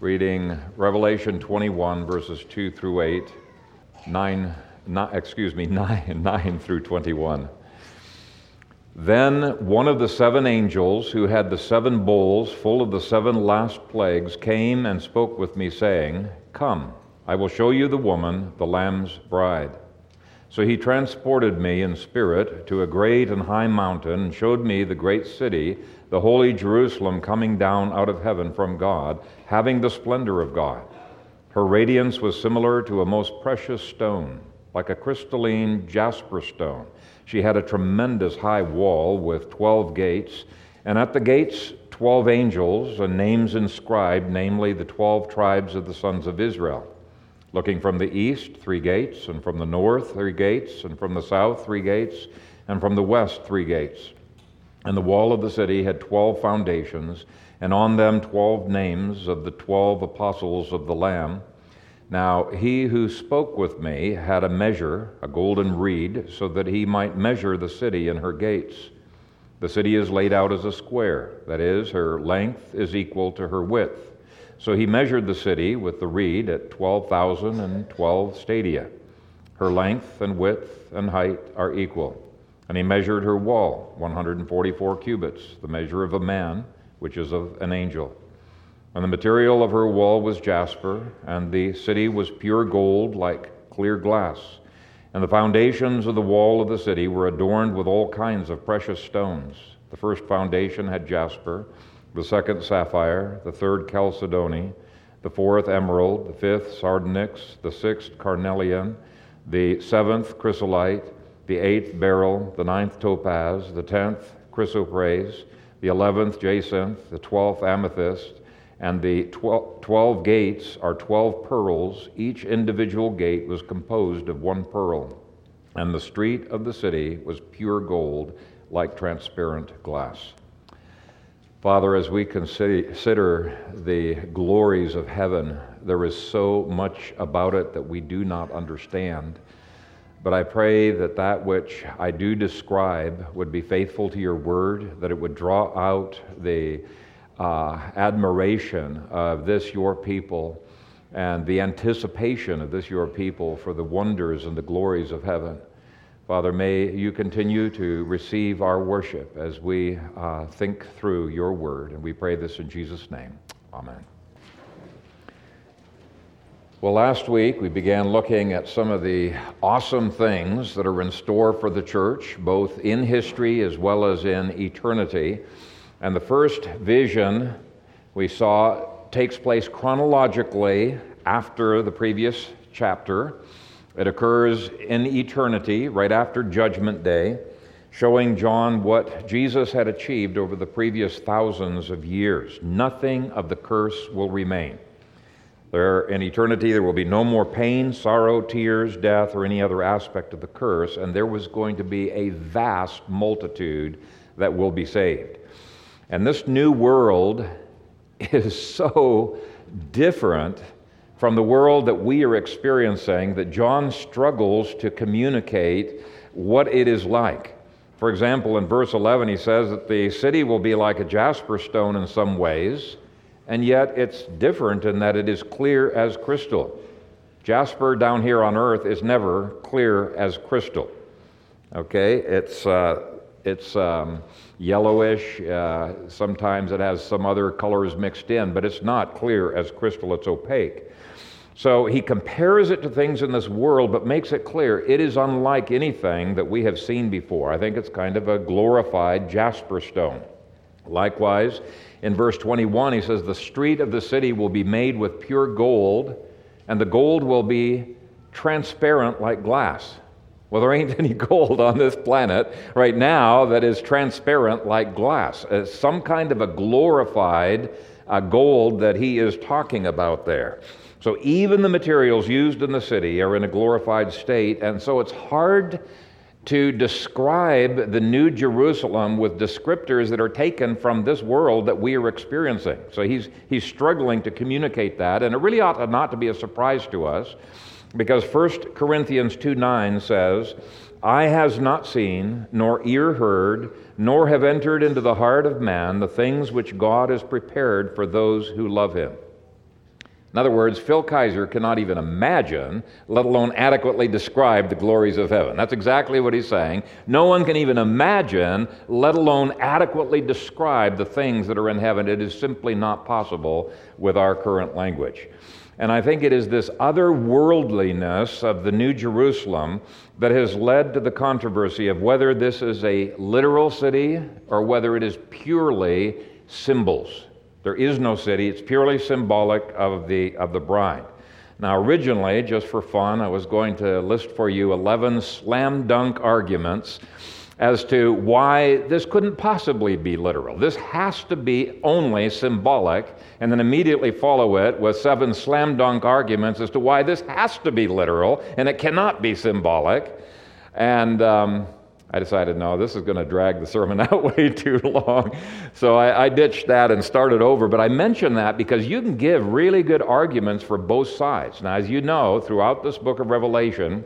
reading Revelation 21, verses 2 through 8, 9, not, excuse me, 9, 9 through 21. Then one of the seven angels who had the seven bowls full of the seven last plagues came and spoke with me, saying, Come, I will show you the woman, the Lamb's bride. So he transported me in spirit to a great and high mountain and showed me the great city, the holy Jerusalem, coming down out of heaven from God, having the splendor of God. Her radiance was similar to a most precious stone, like a crystalline jasper stone. She had a tremendous high wall with 12 gates, and at the gates, 12 angels and names inscribed, namely the 12 tribes of the sons of Israel. Looking from the east, three gates, and from the north, three gates, and from the south, three gates, and from the west, three gates. And the wall of the city had twelve foundations, and on them twelve names of the twelve apostles of the Lamb. Now he who spoke with me had a measure, a golden reed, so that he might measure the city and her gates. The city is laid out as a square, that is, her length is equal to her width. So he measured the city with the reed at 12,012 stadia. Her length and width and height are equal. And he measured her wall, 144 cubits, the measure of a man, which is of an angel. And the material of her wall was jasper, and the city was pure gold like clear glass. And the foundations of the wall of the city were adorned with all kinds of precious stones. The first foundation had jasper the second sapphire, the third chalcedony, the fourth emerald, the fifth sardonyx, the sixth carnelian, the seventh chrysolite, the eighth beryl, the ninth topaz, the tenth chrysoprase, the eleventh jacinth, the twelfth amethyst, and the twelve gates are twelve pearls. Each individual gate was composed of one pearl, and the street of the city was pure gold, like transparent glass. Father, as we consider the glories of heaven, there is so much about it that we do not understand. But I pray that that which I do describe would be faithful to your word, that it would draw out the uh, admiration of this your people and the anticipation of this your people for the wonders and the glories of heaven. Father, may you continue to receive our worship as we uh, think through your word. And we pray this in Jesus' name. Amen. Well, last week we began looking at some of the awesome things that are in store for the church, both in history as well as in eternity. And the first vision we saw takes place chronologically after the previous chapter. It occurs in eternity, right after Judgment Day, showing John what Jesus had achieved over the previous thousands of years. Nothing of the curse will remain. There, in eternity, there will be no more pain, sorrow, tears, death, or any other aspect of the curse, and there was going to be a vast multitude that will be saved. And this new world is so different from the world that we are experiencing that John struggles to communicate what it is like. For example, in verse 11, he says that the city will be like a jasper stone in some ways, and yet it's different in that it is clear as crystal. Jasper down here on earth is never clear as crystal. Okay? It's, uh, it's um, yellowish. Uh, sometimes it has some other colors mixed in, but it's not clear as crystal, it's opaque. So he compares it to things in this world, but makes it clear it is unlike anything that we have seen before. I think it's kind of a glorified jasper stone. Likewise, in verse 21, he says, The street of the city will be made with pure gold, and the gold will be transparent like glass. Well, there ain't any gold on this planet right now that is transparent like glass. It's some kind of a glorified uh, gold that he is talking about there. So even the materials used in the city are in a glorified state, and so it's hard to describe the New Jerusalem with descriptors that are taken from this world that we are experiencing. So he's, he's struggling to communicate that, and it really ought to not to be a surprise to us because 1 Corinthians 2 9 says, Eye has not seen, nor ear heard, nor have entered into the heart of man the things which God has prepared for those who love him. In other words, Phil Kayser cannot even imagine, let alone adequately describe the glories of heaven. That's exactly what he's saying. No one can even imagine, let alone adequately describe the things that are in heaven. It is simply not possible with our current language. And I think it is this otherworldliness of the New Jerusalem that has led to the controversy of whether this is a literal city or whether it is purely symbols. There is no city, it's purely symbolic of the, of the bride. Now, originally, just for fun, I was going to list for you 11 slam dunk arguments as to why this couldn't possibly be literal. This has to be only symbolic, and then immediately follow it with seven slam dunk arguments as to why this has to be literal and it cannot be symbolic. And um, I decided, no, this is going to drag the sermon out way too long. So I, I, ditched that and started over. But I mention that because you can give really good arguments for both sides. Now, as you know, throughout this book of Revelation,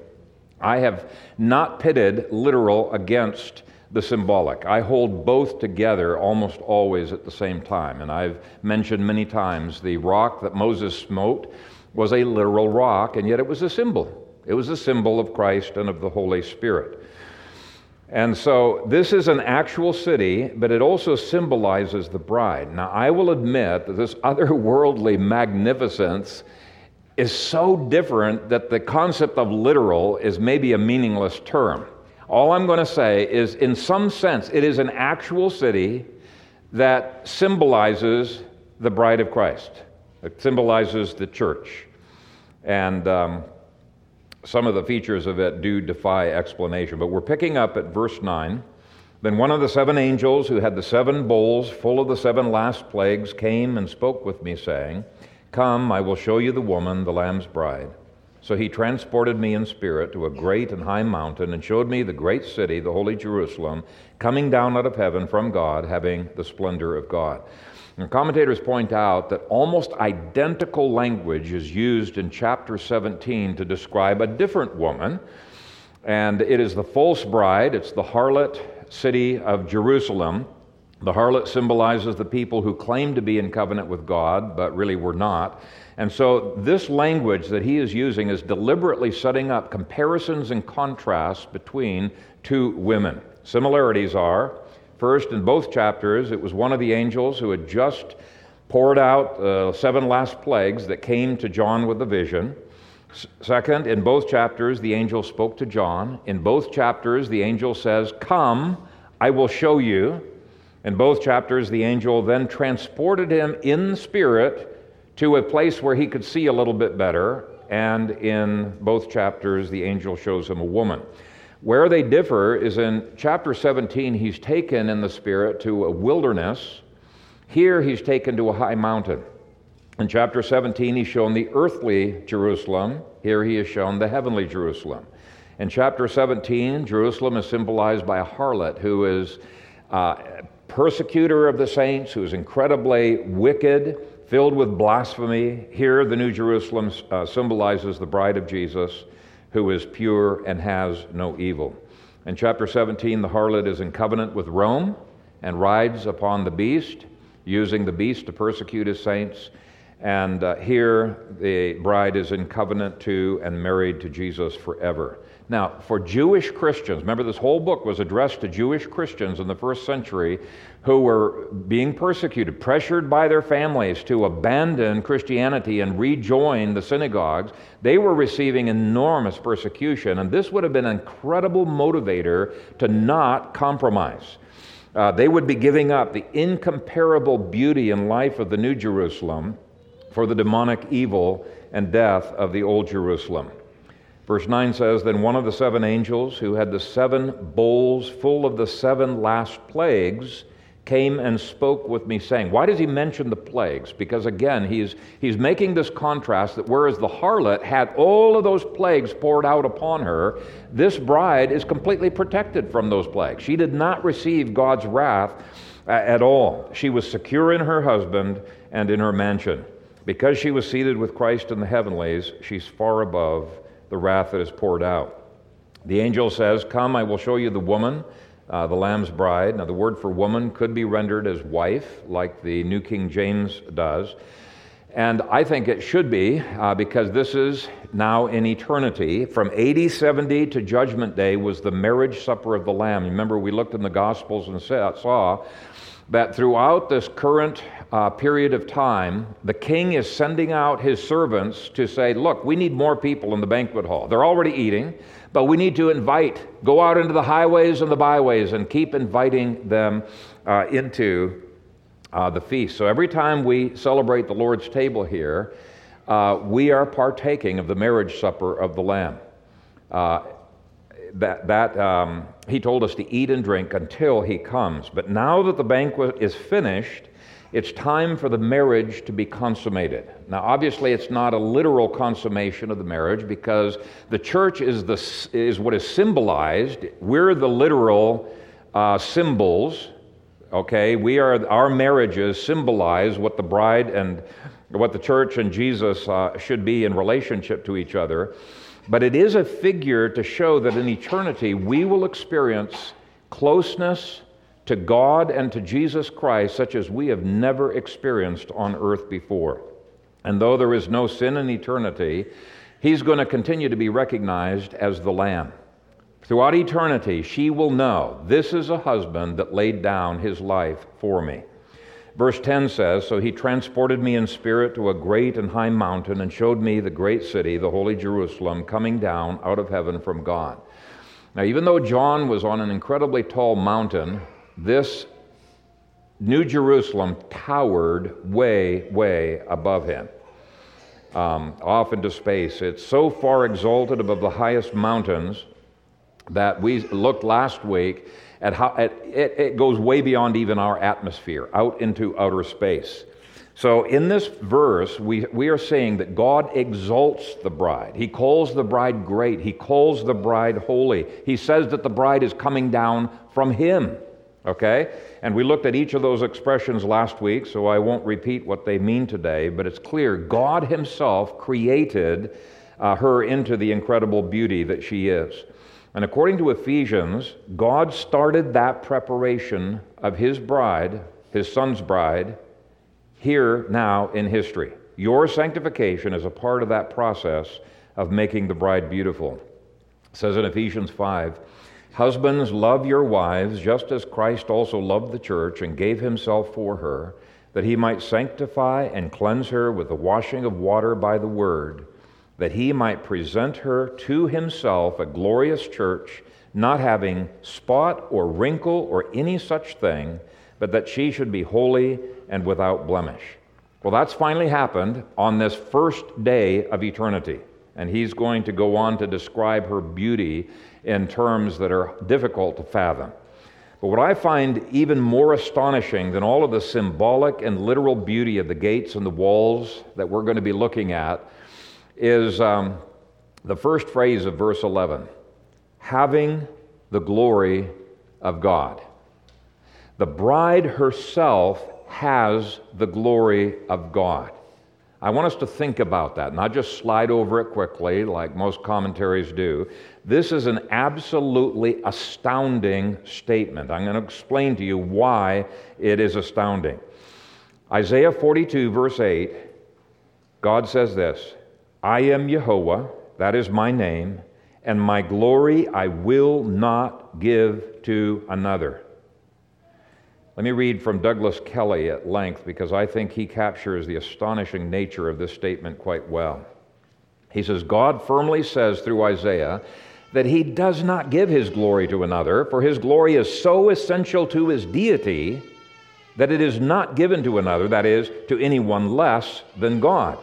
I have not pitted literal against the symbolic. I hold both together almost always at the same time. And I've mentioned many times the rock that Moses smote was a literal rock, and yet it was a symbol. It was a symbol of Christ and of the Holy Spirit. And so this is an actual city, but it also symbolizes the bride. Now, I will admit that this otherworldly magnificence is so different that the concept of literal is maybe a meaningless term. All I'm going to say is, in some sense, it is an actual city that symbolizes the bride of Christ, it symbolizes the church. And um, some of the features of it do defy explanation. But we're picking up at verse 9. Then one of the seven angels who had the seven bowls full of the seven last plagues came and spoke with me, saying, Come, I will show you the woman, the Lamb's bride. So he transported me in spirit to a great and high mountain and showed me the great city, the holy Jerusalem, coming down out of heaven from God, having the splendor of God. And commentators point out that almost identical language is used in chapter 17 to describe a different woman. And it is the false bride, it's the harlot city of Jerusalem. The harlot symbolizes the people who claim to be in covenant with God, but really were not. And so, this language that he is using is deliberately setting up comparisons and contrasts between two women. Similarities are First, in both chapters, it was one of the angels who had just poured out uh, seven last plagues that came to John with the vision. Second, in both chapters, the angel spoke to John. In both chapters, the angel says, Come, I will show you. In both chapters, the angel then transported him in spirit to a place where he could see a little bit better. And in both chapters, the angel shows him a woman. Where they differ is in chapter 17, he's taken in the Spirit to a wilderness. Here, he's taken to a high mountain. In chapter 17, he's shown the earthly Jerusalem. Here, he is shown the heavenly Jerusalem. In chapter 17, Jerusalem is symbolized by a harlot who is a uh, persecutor of the saints, who is incredibly wicked, filled with blasphemy. Here, the New Jerusalem uh, symbolizes the bride of Jesus who is pure and has no evil. In chapter 17, the harlot is in covenant with Rome and rides upon the beast, using the beast to persecute his saints. And uh, here, the bride is in covenant to and married to Jesus forever. Now, for Jewish Christians, remember this whole book was addressed to Jewish Christians in the first century who were being persecuted, pressured by their families to abandon Christianity and rejoin the synagogues. They were receiving enormous persecution, and this would have been an incredible motivator to not compromise. Uh, they would be giving up the incomparable beauty and life of the New Jerusalem for the demonic evil and death of the Old Jerusalem. Verse 9 says Then one of the seven angels who had the seven bowls full of the seven last plagues came and spoke with me, saying, Why does he mention the plagues? Because again, he's, he's making this contrast that whereas the harlot had all of those plagues poured out upon her, this bride is completely protected from those plagues. She did not receive God's wrath uh, at all. She was secure in her husband and in her mansion. Because she was seated with Christ in the heavenlies, she's far above the wrath that is poured out. The angel says, Come, I will show you the woman, uh, the Lamb's bride. Now, the word for woman could be rendered as wife, like the New King James does. And I think it should be uh, because this is now in eternity. From AD 70 to Judgment Day was the marriage supper of the Lamb. Remember, we looked in the Gospels and saw that throughout this current uh, period of time, the king is sending out his servants to say, Look, we need more people in the banquet hall. They're already eating, but we need to invite, go out into the highways and the byways and keep inviting them uh, into uh, the feast. So every time we celebrate the Lord's table here, uh, we are partaking of the marriage supper of the Lamb. Uh, that, that um, he told us to eat and drink until he comes. But now that the banquet is finished, it's time for the marriage to be consummated. Now, obviously, it's not a literal consummation of the marriage because the church is, the, is what is symbolized. We're the literal uh, symbols okay? We are, our marriages symbolize what the bride and what the church and Jesus uh, should be in relationship to each other. But it is a figure to show that in eternity we will experience closeness to God and to Jesus Christ such as we have never experienced on earth before. And though there is no sin in eternity, he's going to continue to be recognized as the Lamb. Throughout eternity, she will know this is a husband that laid down his life for me. Verse 10 says So he transported me in spirit to a great and high mountain and showed me the great city, the holy Jerusalem, coming down out of heaven from God. Now, even though John was on an incredibly tall mountain, this New Jerusalem towered way, way above him, um, off into space. It's so far exalted above the highest mountains that we looked last week at how at, it, it goes way beyond even our atmosphere, out into outer space. So, in this verse, we, we are saying that God exalts the bride. He calls the bride great. He calls the bride holy. He says that the bride is coming down from Him. Okay? And we looked at each of those expressions last week, so I won't repeat what they mean today, but it's clear God Himself created uh, her into the incredible beauty that she is. And according to Ephesians, God started that preparation of his bride, his son's bride, here now in history. Your sanctification is a part of that process of making the bride beautiful. It says in Ephesians 5 Husbands, love your wives, just as Christ also loved the church and gave himself for her, that he might sanctify and cleanse her with the washing of water by the word that he might present her to himself a glorious church, not having spot or wrinkle or any such thing, but that she should be holy and without blemish. Well, that's finally happened on this first day of eternity. And he's going to go on to describe her beauty in terms that are difficult to fathom. But what I find even more astonishing than all of the symbolic and literal beauty of the gates and the walls that we're going to be looking at is um, the first phrase of verse 11 having the glory of God. The bride herself has the glory of God. I want us to think about that, not just slide over it quickly like most commentaries do. This is an absolutely astounding statement. I'm going to explain to you why it is astounding. Isaiah 42, verse 8, God says this I am Jehovah, that is my name, and my glory I will not give to another. Let me read from Douglas Kelly at length because I think he captures the astonishing nature of this statement quite well. He says, God firmly says through Isaiah that he does not give his glory to another, for his glory is so essential to his deity that it is not given to another, that is, to anyone less than God.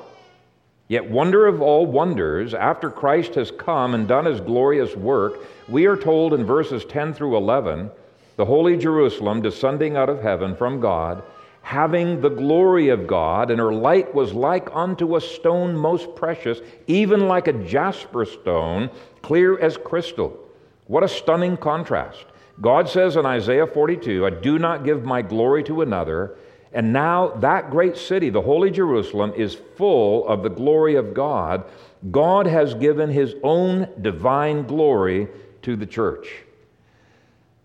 Yet, wonder of all wonders, after Christ has come and done his glorious work, we are told in verses 10 through 11 the holy Jerusalem descending out of heaven from God, having the glory of God, and her light was like unto a stone most precious, even like a jasper stone, clear as crystal. What a stunning contrast. God says in Isaiah 42, I do not give my glory to another and now that great city, the Holy Jerusalem, is full of the glory of God. God has given his own divine glory to the church.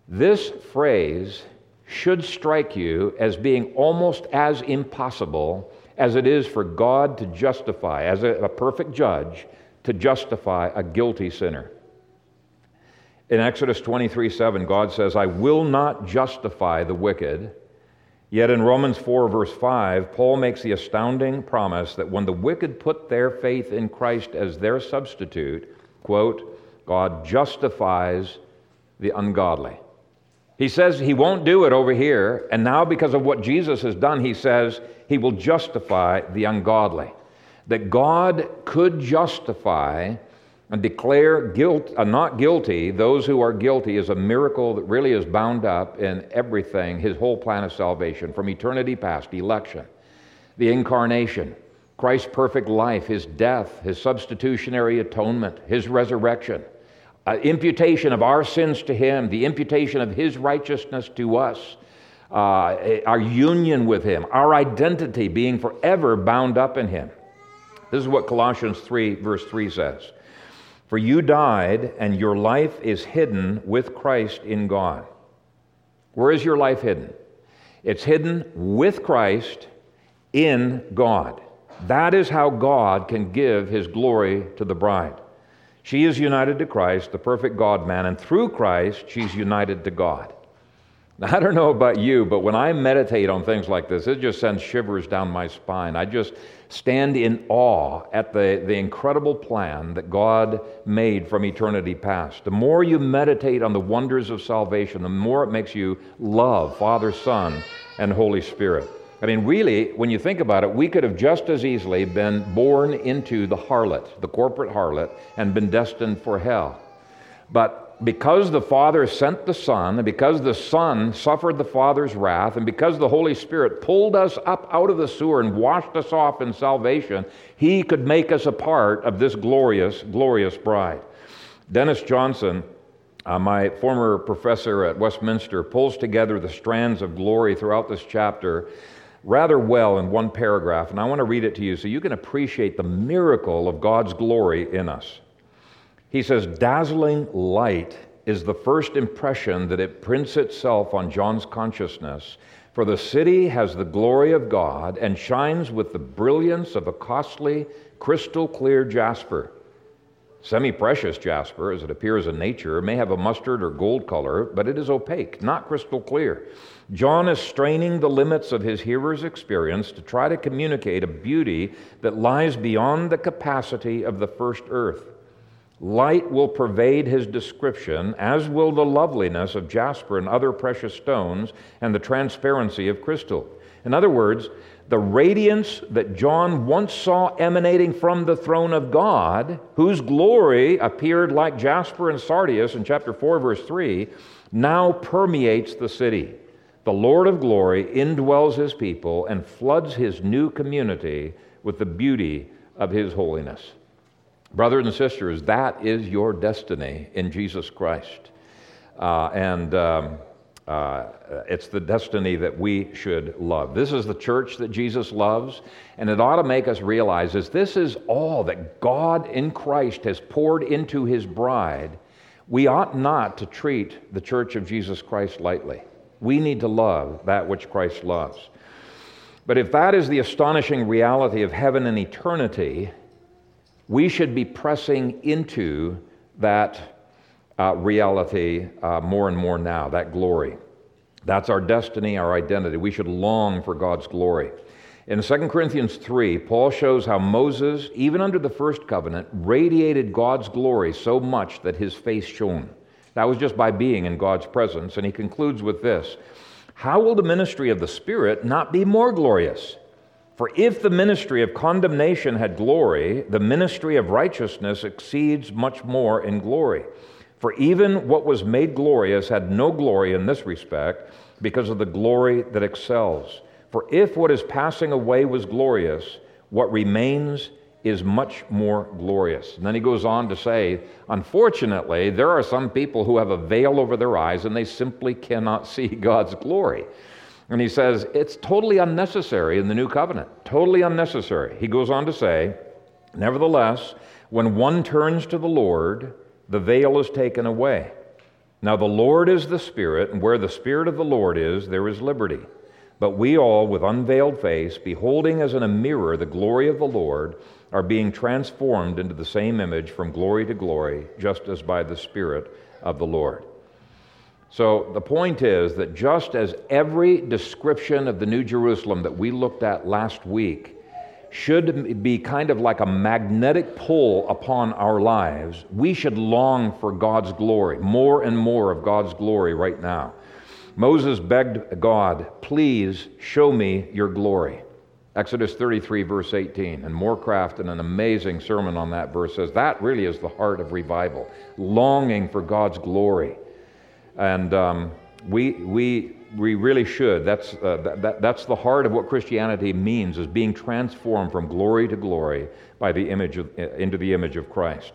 This phrase should strike you as being almost as impossible as it is for God to justify, as a, a perfect judge, to justify a guilty sinner. In Exodus 23 7, God says, I will not justify the wicked. Yet in Romans 4, verse 5, Paul makes the astounding promise that when the wicked put their faith in Christ as their substitute, quote, God justifies the ungodly. He says he won't do it over here, and now because of what Jesus has done, he says he will justify the ungodly. That God could justify and declare guilt, uh, not guilty those who are guilty is a miracle that really is bound up in everything, his whole plan of salvation, from eternity past, election, the incarnation, Christ's perfect life, his death, his substitutionary atonement, his resurrection uh, imputation of our sins to Him, the imputation of His righteousness to us, uh, our union with Him, our identity being forever bound up in Him. This is what Colossians 3, verse 3 says For you died, and your life is hidden with Christ in God. Where is your life hidden? It's hidden with Christ in God. That is how God can give His glory to the bride. She is united to Christ, the perfect God man, and through Christ, she's united to God. Now, I don't know about you, but when I meditate on things like this, it just sends shivers down my spine. I just stand in awe at the, the incredible plan that God made from eternity past. The more you meditate on the wonders of salvation, the more it makes you love Father, Son, and Holy Spirit. I mean, really, when you think about it, we could have just as easily been born into the harlot, the corporate harlot, and been destined for hell. But because the Father sent the Son, and because the Son suffered the Father's wrath, and because the Holy Spirit pulled us up out of the sewer and washed us off in salvation, He could make us a part of this glorious, glorious bride. Dennis Johnson, uh, my former professor at Westminster, pulls together the strands of glory throughout this chapter rather well in one paragraph, and I want to read it to you so you can appreciate the miracle of God's glory in us. He says, Dazzling light is the first impression that it prints itself on John's consciousness. For the city has the glory of God and shines with the brilliance of a costly, crystal clear jasper. Semi precious jasper, as it appears in nature, may have a mustard or gold color, but it is opaque, not crystal clear. John is straining the limits of his hearer's experience to try to communicate a beauty that lies beyond the capacity of the first earth. Light will pervade his description, as will the loveliness of jasper and other precious stones, and the transparency of crystal. In other words, the radiance that John once saw emanating from the throne of God, whose glory appeared like jasper and sardius in chapter 4, verse 3, now permeates the city. The Lord of glory indwells his people and floods his new community with the beauty of his holiness. Brothers and sisters, that is your destiny in Jesus Christ. Uh, and. Um, uh, it's the destiny that we should love. This is the church that Jesus loves, and it ought to make us realize is this is all that God in Christ has poured into his bride. We ought not to treat the church of Jesus Christ lightly. We need to love that which Christ loves. But if that is the astonishing reality of heaven and eternity, we should be pressing into that uh, reality uh, more and more now, that glory. That's our destiny, our identity. We should long for God's glory. In 2 Corinthians 3, Paul shows how Moses, even under the first covenant, radiated God's glory so much that his face shone. That was just by being in God's presence. And he concludes with this How will the ministry of the Spirit not be more glorious? For if the ministry of condemnation had glory, the ministry of righteousness exceeds much more in glory. For even what was made glorious had no glory in this respect, because of the glory that excels. For if what is passing away was glorious, what remains is much more glorious. And then he goes on to say, unfortunately, there are some people who have a veil over their eyes and they simply cannot see God's glory. And he says, it's totally unnecessary in the new covenant. Totally unnecessary. He goes on to say, nevertheless, when one turns to the Lord, the veil is taken away. Now, the Lord is the Spirit, and where the Spirit of the Lord is, there is liberty. But we all, with unveiled face, beholding as in a mirror the glory of the Lord, are being transformed into the same image from glory to glory, just as by the Spirit of the Lord. So the point is that just as every description of the New Jerusalem that we looked at last week should be kind of like a magnetic pull upon our lives, we should long for God's glory, more and more of God's glory right now. Moses begged God, Please show me your glory. Exodus 33, verse 18. And Morecraft, in an amazing sermon on that verse, says that really is the heart of revival, longing for God's glory. And um, we, we, we really should. That's, uh, that, that's the heart of what Christianity means, is being transformed from glory to glory by the image of, into the image of Christ.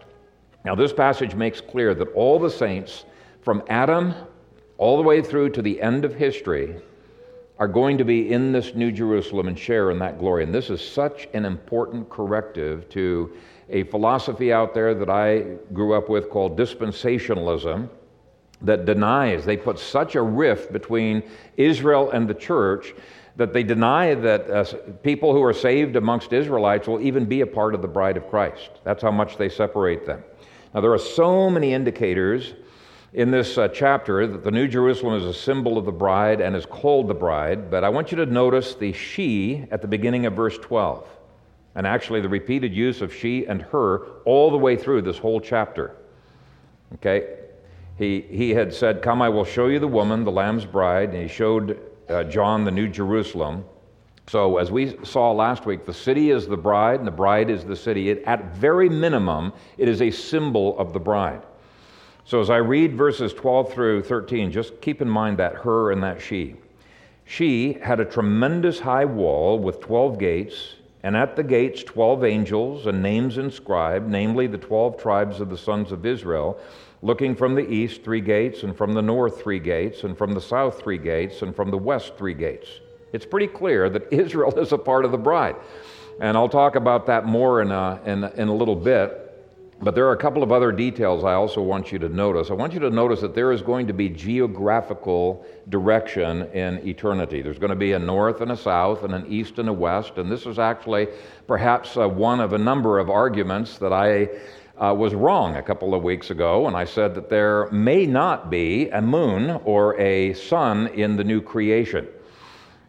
Now, this passage makes clear that all the saints, from Adam all the way through to the end of history, are going to be in this New Jerusalem and share in that glory. And this is such an important corrective to a philosophy out there that I grew up with called dispensationalism that denies, they put such a rift between Israel and the church that they deny that uh, people who are saved amongst Israelites will even be a part of the bride of Christ. That's how much they separate them. Now, there are so many indicators in this uh, chapter that the New Jerusalem is a symbol of the bride and is called the bride, but I want you to notice the she at the beginning of verse 12, and actually the repeated use of she and her all the way through this whole chapter. Okay? He, he had said, Come, I will show you the woman, the Lamb's bride, and he showed uh, John the New Jerusalem. So, as we saw last week, the city is the bride, and the bride is the city. It, at very minimum, it is a symbol of the bride. So as I read verses 12 through 13, just keep in mind that her and that she. She had a tremendous high wall with 12 gates, and at the gates 12 angels and names inscribed, namely the 12 tribes of the sons of Israel, looking from the east three gates, and from the north three gates, and from the south three gates, and from the west three gates. It's pretty clear that Israel is a part of the bride. And I'll talk about that more in a, in, in a little bit. But there are a couple of other details I also want you to notice. I want you to notice that there is going to be geographical direction in eternity. There's going to be a north and a south, and an east and a west. And this is actually perhaps uh, one of a number of arguments that I uh, was wrong a couple of weeks ago. And I said that there may not be a moon or a sun in the new creation.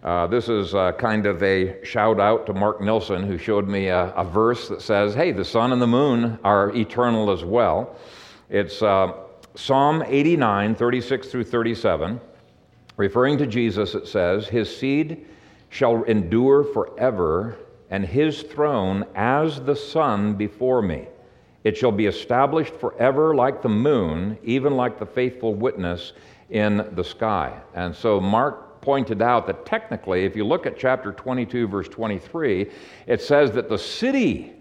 Uh, this is uh, kind of a shout out to Mark Nilsson, who showed me a, a, verse that says, Hey, the sun and the moon are eternal as well. It's uh, Psalm 89, 36 through 37. Referring to Jesus, it says, His seed shall endure forever, and his throne as the sun before me. It shall be established forever like the moon, even like the faithful witness in the sky. And so Mark pointed out that technically, if you look at chapter 22, verse 23, it says that the city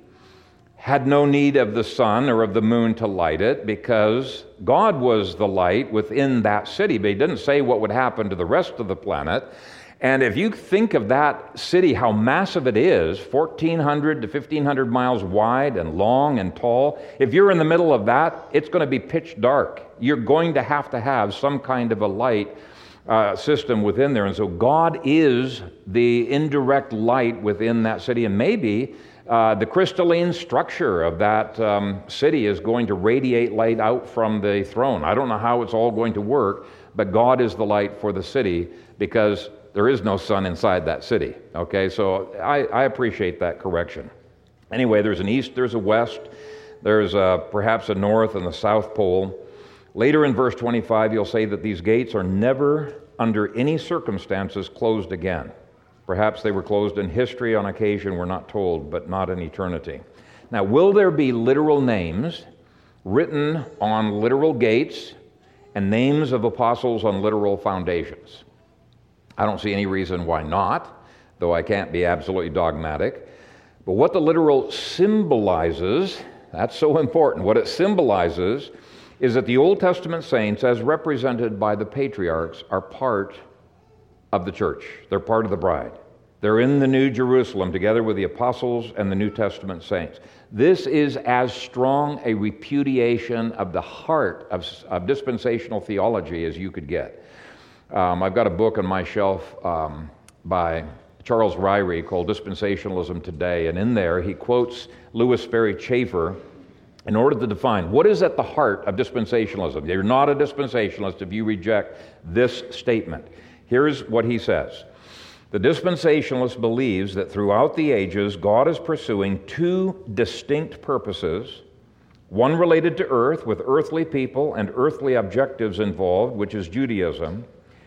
had no need of the sun or of the moon to light it because God was the light within that city. But he didn't say what would happen to the rest of the planet. And if you think of that city, how massive it is 1,400 to 1,500 miles wide and long and tall, if you're in the middle of that, it's going to be pitch dark. You're going to have to have some kind of a light uh, system within there. And so God is the indirect light within that city. And maybe uh, the crystalline structure of that um, city is going to radiate light out from the throne. I don't know how it's all going to work, but God is the light for the city because there is no sun inside that city. Okay, so I, I appreciate that correction. Anyway, there's an east, there's a west, there's a, uh, perhaps a north and the south pole. Later in verse 25, you'll say that these gates are never, under any circumstances, closed again. Perhaps they were closed in history on occasion, we're not told, but not in eternity. Now, will there be literal names written on literal gates and names of apostles on literal foundations? I don't see any reason why not, though I can't be absolutely dogmatic. But what the literal symbolizes, that's so important. What it symbolizes is that the Old Testament saints, as represented by the patriarchs, are part of the church. They're part of the bride. They're in the New Jerusalem together with the apostles and the New Testament saints. This is as strong a repudiation of the heart of, of dispensational theology as you could get. Um, I've got a book on my shelf um, by Charles Ryrie called Dispensationalism Today. And in there, he quotes Lewis Sperry Chafer in order to define what is at the heart of dispensationalism. You're not a dispensationalist if you reject this statement. Here's what he says The dispensationalist believes that throughout the ages, God is pursuing two distinct purposes one related to earth with earthly people and earthly objectives involved, which is Judaism,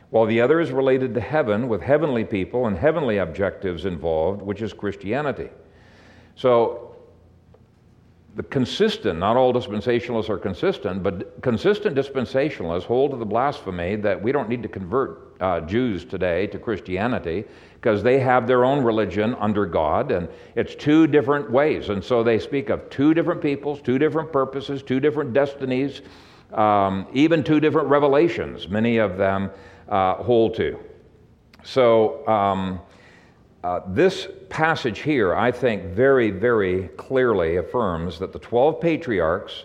while the other is related to heaven with heavenly people and heavenly objectives involved, which is Christianity. So the consistent, not all dispensationalists are consistent, but consistent dispensationalists hold to the blasphemy that we don't need to convert uh, Jews today to Christianity because they have their own religion under God, and it's two different ways. And so they speak of two different peoples, two different purposes, two different destinies, um, even two different revelations, many of them uh, hold to. So, um, uh, this passage here, I think, very, very clearly affirms that the 12 patriarchs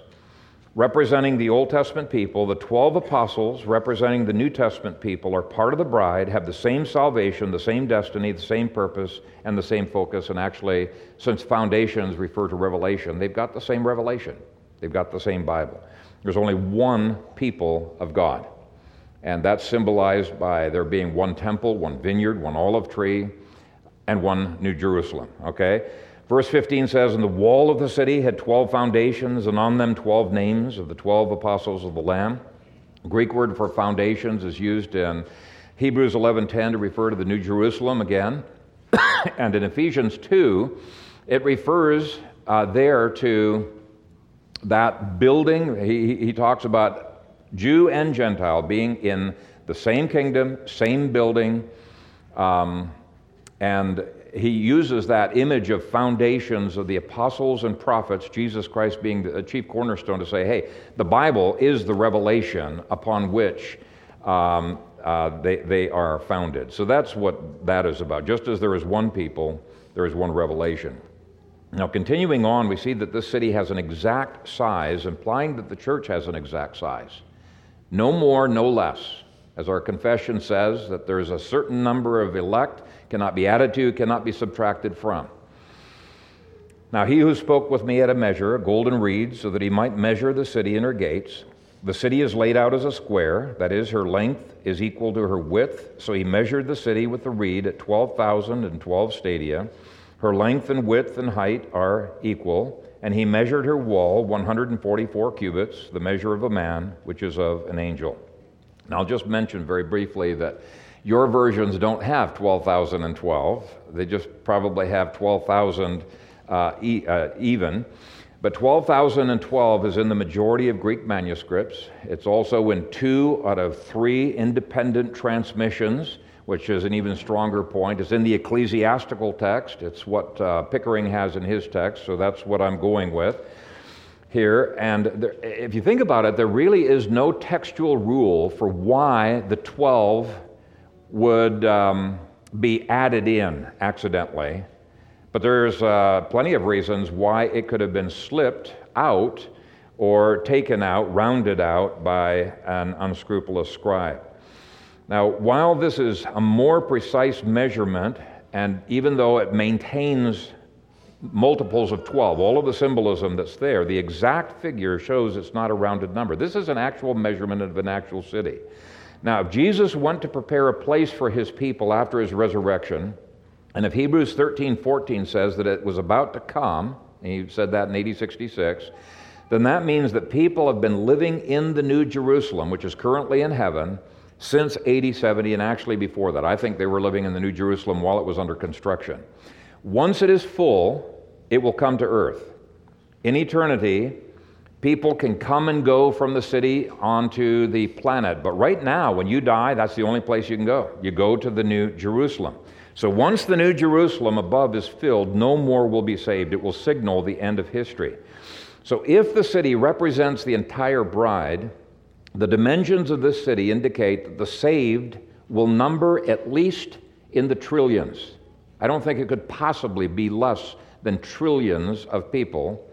representing the Old Testament people, the 12 apostles representing the New Testament people, are part of the bride, have the same salvation, the same destiny, the same purpose, and the same focus. And actually, since foundations refer to revelation, they've got the same revelation, they've got the same Bible. There's only one people of God. And that's symbolized by there being one temple, one vineyard, one olive tree, and one New Jerusalem. Okay? Verse 15 says, And the wall of the city had 12 foundations, and on them 12 names of the 12 apostles of the Lamb. The Greek word for foundations is used in Hebrews 11:10 to refer to the New Jerusalem again. and in Ephesians 2, it refers uh, there to that building. He, he talks about Jew and Gentile being in the same kingdom, same building. Um, and he uses that image of foundations of the apostles and prophets, Jesus Christ being the chief cornerstone, to say, hey, the Bible is the revelation upon which um, uh, they, they are founded. So that's what that is about. Just as there is one people, there is one revelation. Now, continuing on, we see that this city has an exact size, implying that the church has an exact size. No more, no less. As our confession says, that there is a certain number of elect cannot be added to, cannot be subtracted from. Now, he who spoke with me had a measure, a golden reed, so that he might measure the city and her gates. The city is laid out as a square, that is, her length is equal to her width. So he measured the city with the reed at 12,012 stadia. Her length and width and height are equal. And he measured her wall 144 cubits, the measure of a man, which is of an angel. Now, I'll just mention very briefly that your versions don't have 12,012. They just probably have 12,000 uh, e- uh, even. But 12,012 is in the majority of Greek manuscripts. It's also in two out of three independent transmissions, which is an even stronger point. It's in the ecclesiastical text. It's what uh, Pickering has in his text, so that's what I'm going with here. And there, if you think about it, there really is no textual rule for why the 12 would um, be added in accidentally. But there's uh, plenty of reasons why it could have been slipped out or taken out, rounded out by an unscrupulous scribe. Now, while this is a more precise measurement, and even though it maintains multiples of 12, all of the symbolism that's there, the exact figure shows it's not a rounded number. This is an actual measurement of an actual city. Now, if Jesus went to prepare a place for his people after his resurrection, and if Hebrews 13 14 says that it was about to come, and he said that in AD 66, then that means that people have been living in the New Jerusalem, which is currently in heaven, since AD 70, and actually before that. I think they were living in the New Jerusalem while it was under construction. Once it is full, it will come to earth. In eternity, People can come and go from the city onto the planet. But right now, when you die, that's the only place you can go. You go to the New Jerusalem. So once the New Jerusalem above is filled, no more will be saved. It will signal the end of history. So if the city represents the entire bride, the dimensions of this city indicate that the saved will number at least in the trillions. I don't think it could possibly be less than trillions of people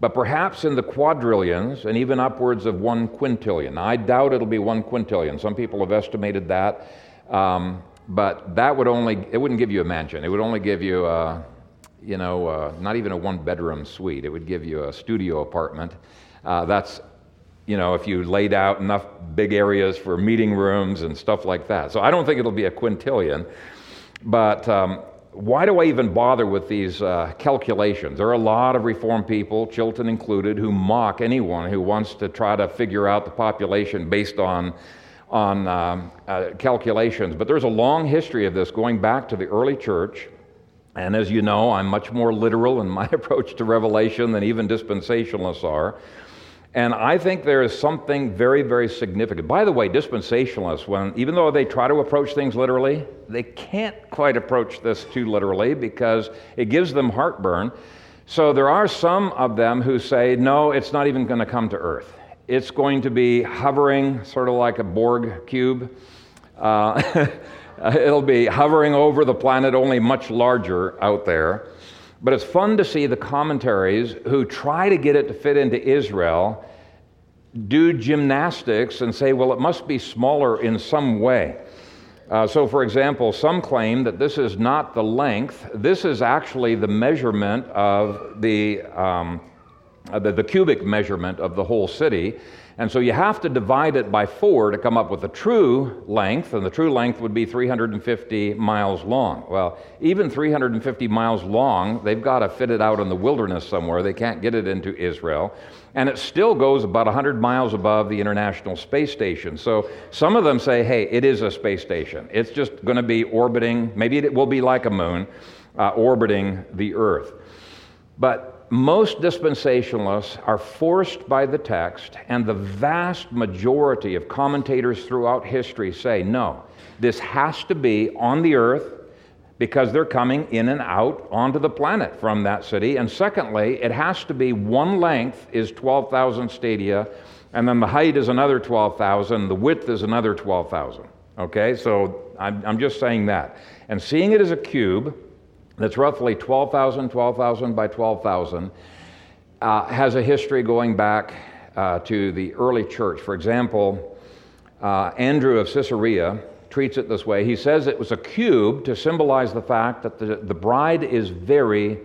but perhaps in the quadrillions and even upwards of one quintillion. I doubt it'll be one quintillion. Some people have estimated that. Um, but that would only, it wouldn't give you a mansion. It would only give you, a, you know, not even a one bedroom suite. It would give you a studio apartment. Uh, that's, you know, if you laid out enough big areas for meeting rooms and stuff like that. So I don't think it'll be a quintillion, but um, why do I even bother with these uh, calculations? There are a lot of Reformed people, Chilton included, who mock anyone who wants to try to figure out the population based on, on um, uh, calculations. But there's a long history of this going back to the early church. And as you know, I'm much more literal in my approach to Revelation than even dispensationalists are. And I think there is something very, very significant. By the way, dispensationalists, when, even though they try to approach things literally, they can't quite approach this too literally because it gives them heartburn. So there are some of them who say, no, it's not even going to come to earth. It's going to be hovering, sort of like a Borg cube. Uh, it'll be hovering over the planet, only much larger out there. But it's fun to see the commentaries who try to get it to fit into Israel do gymnastics and say, well, it must be smaller in some way. Uh, so, for example, some claim that this is not the length, this is actually the measurement of the, um, the, the cubic measurement of the whole city. And so you have to divide it by four to come up with the true length, and the true length would be 350 miles long. Well, even 350 miles long, they've got to fit it out in the wilderness somewhere. They can't get it into Israel. And it still goes about 100 miles above the International Space Station. So some of them say, hey, it is a space station. It's just going to be orbiting, maybe it will be like a moon, uh, orbiting the Earth. But most dispensationalists are forced by the text, and the vast majority of commentators throughout history say no, this has to be on the earth because they're coming in and out onto the planet from that city. And secondly, it has to be one length is 12,000 stadia, and then the height is another 12,000, the width is another 12,000. Okay, so I'm, I'm just saying that. And seeing it as a cube, that's roughly 12,000, 12,000 by 12,000, uh, has a history going back uh, to the early church. For example, uh, Andrew of Caesarea treats it this way. He says it was a cube to symbolize the fact that the, the bride is very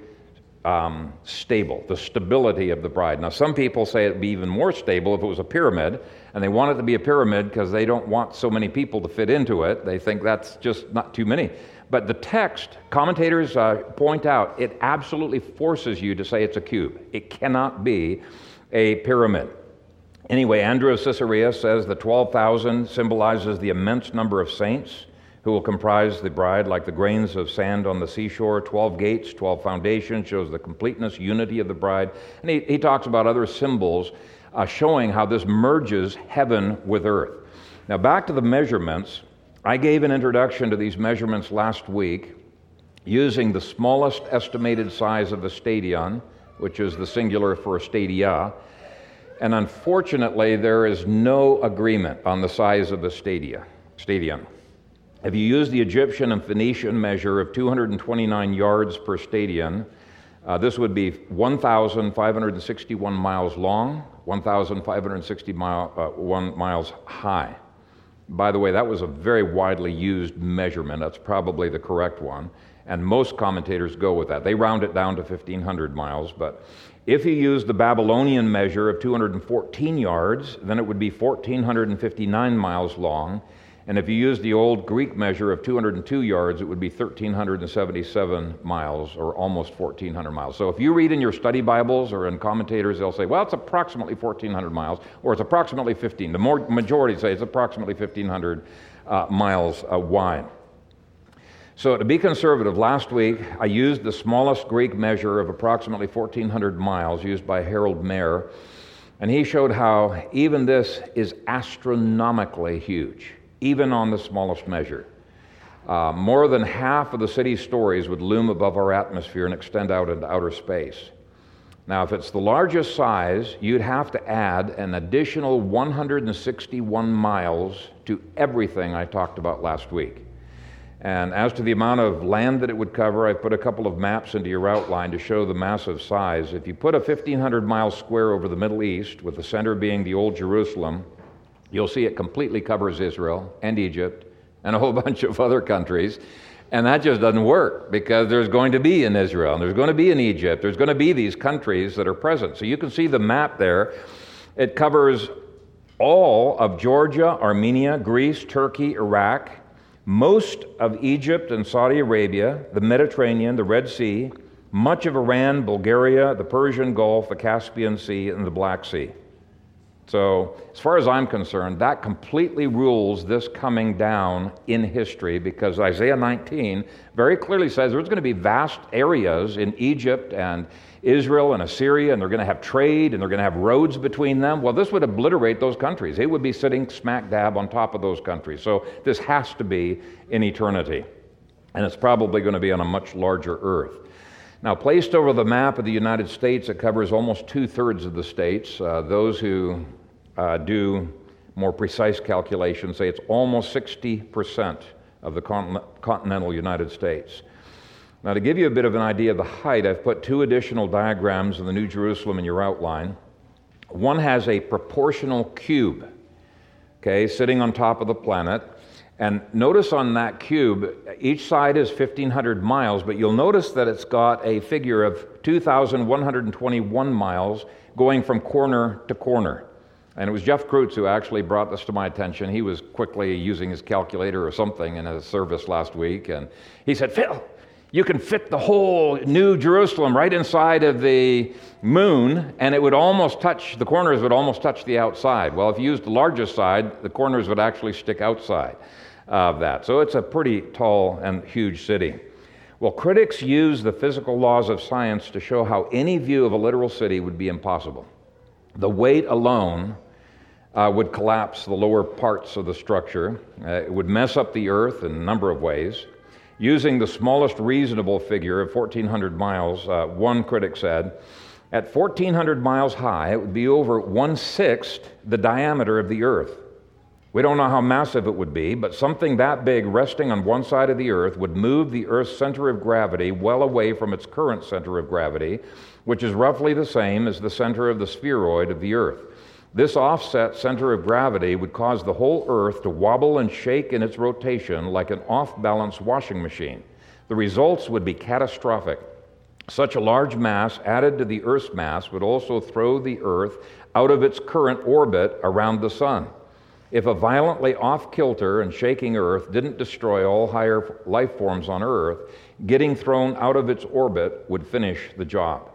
um, stable, the stability of the bride. Now, some people say it'd be even more stable if it was a pyramid, and they want it to be a pyramid because they don't want so many people to fit into it. They think that's just not too many. But the text, commentators uh, point out, it absolutely forces you to say it's a cube. It cannot be a pyramid. Anyway, Andrew of Caesarea says the 12,000 symbolizes the immense number of saints who will comprise the bride like the grains of sand on the seashore. 12 gates, 12 foundations shows the completeness, unity of the bride. And he, he talks about other symbols uh, showing how this merges heaven with earth. Now, back to the measurements. I gave an introduction to these measurements last week using the smallest estimated size of a stadion, which is the singular for a stadia. And unfortunately, there is no agreement on the size of a stadia, stadion. If you use the Egyptian and Phoenician measure of 229 yards per stadion, uh, this would be 1,561 miles long, 1,561 mile, uh, miles high. By the way, that was a very widely used measurement. That's probably the correct one. And most commentators go with that. They round it down to 1,500 miles. But if you use the Babylonian measure of 214 yards, then it would be 1,459 miles long. And if you use the old Greek measure of 202 yards, it would be 1,377 miles, or almost 1,400 miles. So if you read in your study Bibles or in commentators, they'll say, well, it's approximately 1,400 miles, or it's approximately 15. The more, majority say it's approximately 1,500 uh, miles uh, wide. So to be conservative, last week I used the smallest Greek measure of approximately 1,400 miles used by Harold Mayer, and he showed how even this is astronomically huge even on the smallest measure. Uh, more than half of the city's stories would loom above our atmosphere and extend out into outer space. Now, if it's the largest size, you'd have to add an additional 161 miles to everything I talked about last week. And as to the amount of land that it would cover, I've put a couple of maps into your outline to show the massive size. If you put a 1,500 mile square over the Middle East, with the center being the Old Jerusalem, You'll see it completely covers Israel and Egypt and a whole bunch of other countries. And that just doesn't work because there's going to be in Israel, and there's going to be in Egypt, there's going to be these countries that are present. So you can see the map there. It covers all of Georgia, Armenia, Greece, Turkey, Iraq, most of Egypt and Saudi Arabia, the Mediterranean, the Red Sea, much of Iran, Bulgaria, the Persian Gulf, the Caspian Sea, and the Black Sea. So, as far as I'm concerned, that completely rules this coming down in history because Isaiah 19 very clearly says there's going to be vast areas in Egypt and Israel and Assyria, and they're going to have trade and they're going to have roads between them. Well, this would obliterate those countries. It would be sitting smack dab on top of those countries. So, this has to be in eternity. And it's probably going to be on a much larger earth. Now, placed over the map of the United States, it covers almost two thirds of the states. Uh, those who uh, do more precise calculations say it's almost 60% of the continental United States. Now, to give you a bit of an idea of the height, I've put two additional diagrams of the New Jerusalem in your outline. One has a proportional cube, okay, sitting on top of the planet. And notice on that cube, each side is 1,500 miles, but you'll notice that it's got a figure of 2,121 miles going from corner to corner. And it was Jeff Kreutz who actually brought this to my attention. He was quickly using his calculator or something in his service last week, and he said, Phil, you can fit the whole New Jerusalem right inside of the moon, and it would almost touch, the corners would almost touch the outside. Well, if you used the largest side, the corners would actually stick outside of that. So it's a pretty tall and huge city. Well, critics use the physical laws of science to show how any view of a literal city would be impossible. The weight alone uh, would collapse the lower parts of the structure. Uh, it would mess up the earth in a number of ways. Using the smallest reasonable figure of 1,400 miles, uh, one critic said, at 1,400 miles high, it would be over one sixth the diameter of the earth. We don't know how massive it would be, but something that big resting on one side of the earth would move the earth's center of gravity well away from its current center of gravity, which is roughly the same as the center of the spheroid of the earth. This offset center of gravity would cause the whole earth to wobble and shake in its rotation like an off balance washing machine. The results would be catastrophic. Such a large mass added to the Earth's mass would also throw the Earth out of its current orbit around the Sun. If a violently off kilter and shaking Earth didn't destroy all higher life forms on Earth, getting thrown out of its orbit would finish the job.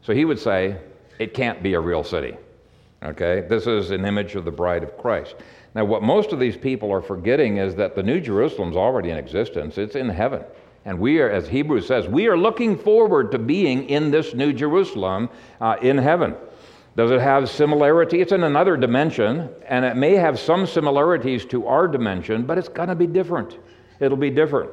So he would say, it can't be a real city. Okay? This is an image of the bride of Christ. Now, what most of these people are forgetting is that the New Jerusalem's already in existence, it's in heaven. And we are, as Hebrews says, we are looking forward to being in this New Jerusalem uh, in heaven. Does it have similarity? It's in another dimension, and it may have some similarities to our dimension, but it's going to be different. It'll be different.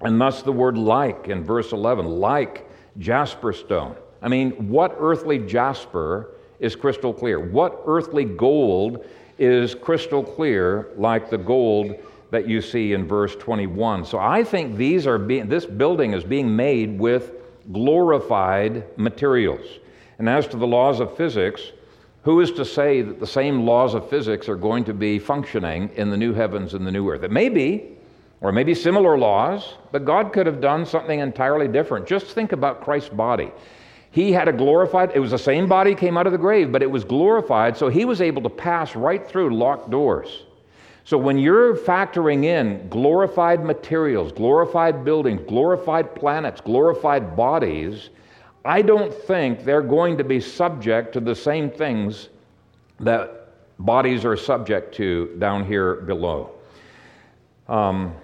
And thus the word like in verse 11, like jasper stone. I mean, what earthly jasper is crystal clear? What earthly gold is crystal clear like the gold that you see in verse 21? So I think these are being, this building is being made with glorified materials. And as to the laws of physics, who is to say that the same laws of physics are going to be functioning in the new heavens and the new earth? It may be, or maybe similar laws, but God could have done something entirely different. Just think about Christ's body. He had a glorified, it was the same body came out of the grave, but it was glorified, so he was able to pass right through locked doors. So when you're factoring in glorified materials, glorified buildings, glorified planets, glorified bodies, I don't think they're going to be subject to the same things that bodies are subject to down here below. Um,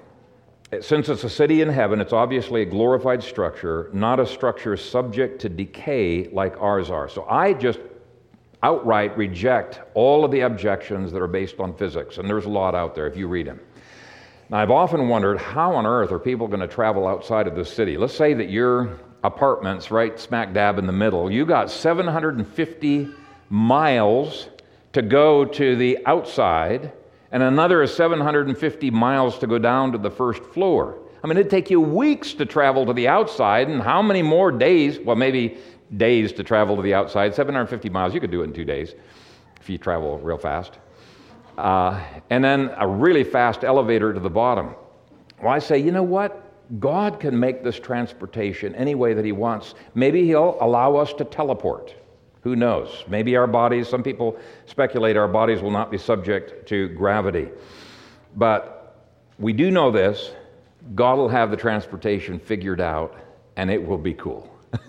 since it's a city in heaven, it's obviously a glorified structure, not a structure subject to decay like ours are. So I just outright reject all of the objections that are based on physics, and there's a lot out there if you read them. Now, I've often wondered how on earth are people going to travel outside of the city? Let's say that you're apartments right smack dab in the middle. You got 750 miles to go to the outside, and another 750 miles to go down to the first floor. I mean, it'd take you weeks to travel to the outside, and how many more days? Well, maybe days to travel to the outside. 750 miles, you could do it in two days if you travel real fast. uh, and then a really fast elevator to the bottom. Well, I say, you know what? God can make this transportation any way that He wants. Maybe He'll allow us to teleport. Who knows? Maybe our bodies, some people speculate our bodies will not be subject to gravity. But we do know this God will have the transportation figured out, and it will be cool.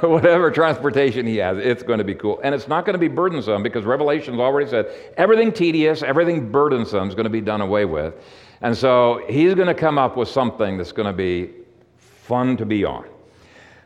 Whatever transportation he has, it's going to be cool. And it's not going to be burdensome because Revelation's already said everything tedious, everything burdensome is going to be done away with. And so he's going to come up with something that's going to be fun to be on.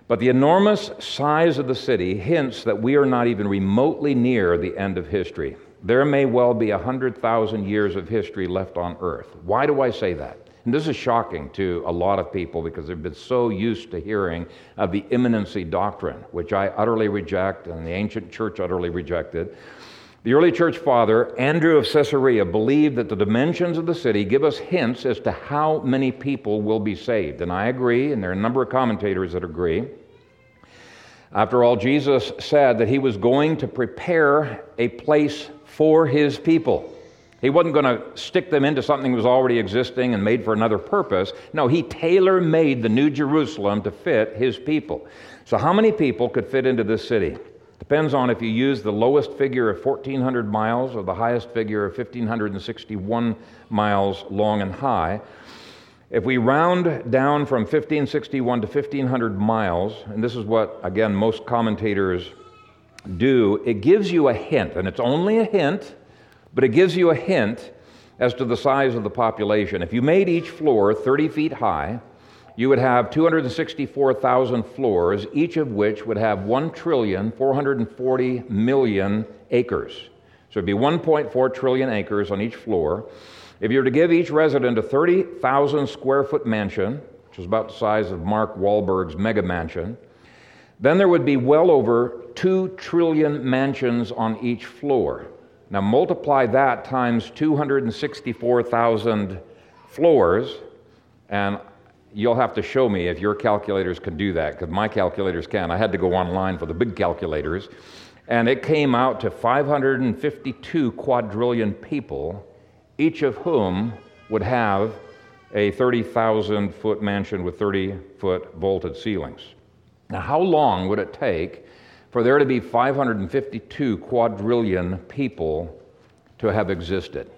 But the enormous size of the city hints that we are not even remotely near the end of history. There may well be 100,000 years of history left on earth. Why do I say that? And this is shocking to a lot of people because they've been so used to hearing of the imminency doctrine, which I utterly reject and the ancient church utterly rejected. The early church father, Andrew of Caesarea, believed that the dimensions of the city give us hints as to how many people will be saved. And I agree, and there are a number of commentators that agree. After all, Jesus said that he was going to prepare a place for his people. He wasn't going to stick them into something that was already existing and made for another purpose. No, he tailor made the New Jerusalem to fit his people. So, how many people could fit into this city? Depends on if you use the lowest figure of 1,400 miles or the highest figure of 1,561 miles long and high. If we round down from 1561 to 1,500 miles, and this is what, again, most commentators do, it gives you a hint, and it's only a hint but it gives you a hint as to the size of the population. If you made each floor 30 feet high, you would have 264,000 floors, each of which would have 1 trillion 440 million acres. So it'd be 1.4 trillion acres on each floor. If you were to give each resident a 30,000 square foot mansion, which is about the size of Mark Wahlberg's mega mansion, then there would be well over 2 trillion mansions on each floor. Now multiply that times 264,000 floors, and you'll have to show me if your calculators can do that, because my calculators can. I had to go online for the big calculators, and it came out to 552 quadrillion people, each of whom would have a 30,000 foot mansion with 30 foot vaulted ceilings. Now, how long would it take for there to be 552 quadrillion people to have existed.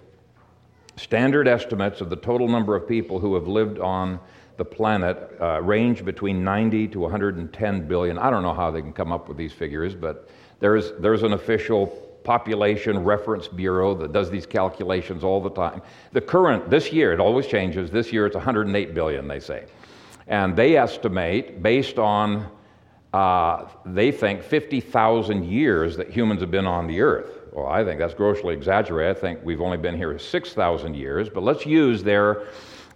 Standard estimates of the total number of people who have lived on the planet uh, range between 90 to 110 billion. I don't know how they can come up with these figures, but there's, there's an official population reference bureau that does these calculations all the time. The current, this year, it always changes. This year it's 108 billion, they say. And they estimate, based on uh, they think 50,000 years that humans have been on the earth. Well, I think that's grossly exaggerated. I think we've only been here 6,000 years, but let's use their,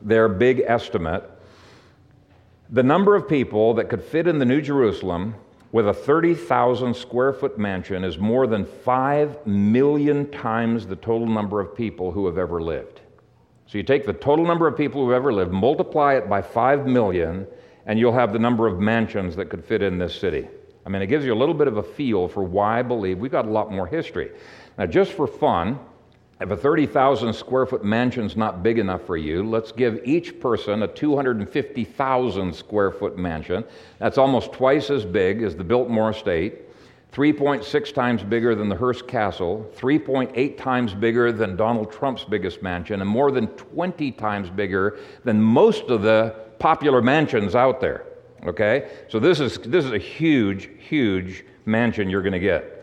their big estimate. The number of people that could fit in the New Jerusalem with a 30,000 square foot mansion is more than 5 million times the total number of people who have ever lived. So you take the total number of people who have ever lived, multiply it by 5 million, and you'll have the number of mansions that could fit in this city. I mean, it gives you a little bit of a feel for why I believe we've got a lot more history. Now, just for fun, if a 30,000 square foot mansion's not big enough for you, let's give each person a 250,000 square foot mansion. That's almost twice as big as the Biltmore Estate, 3.6 times bigger than the Hearst Castle, 3.8 times bigger than Donald Trump's biggest mansion, and more than 20 times bigger than most of the popular mansions out there. Okay? So this is, this is a huge, huge mansion you're going to get.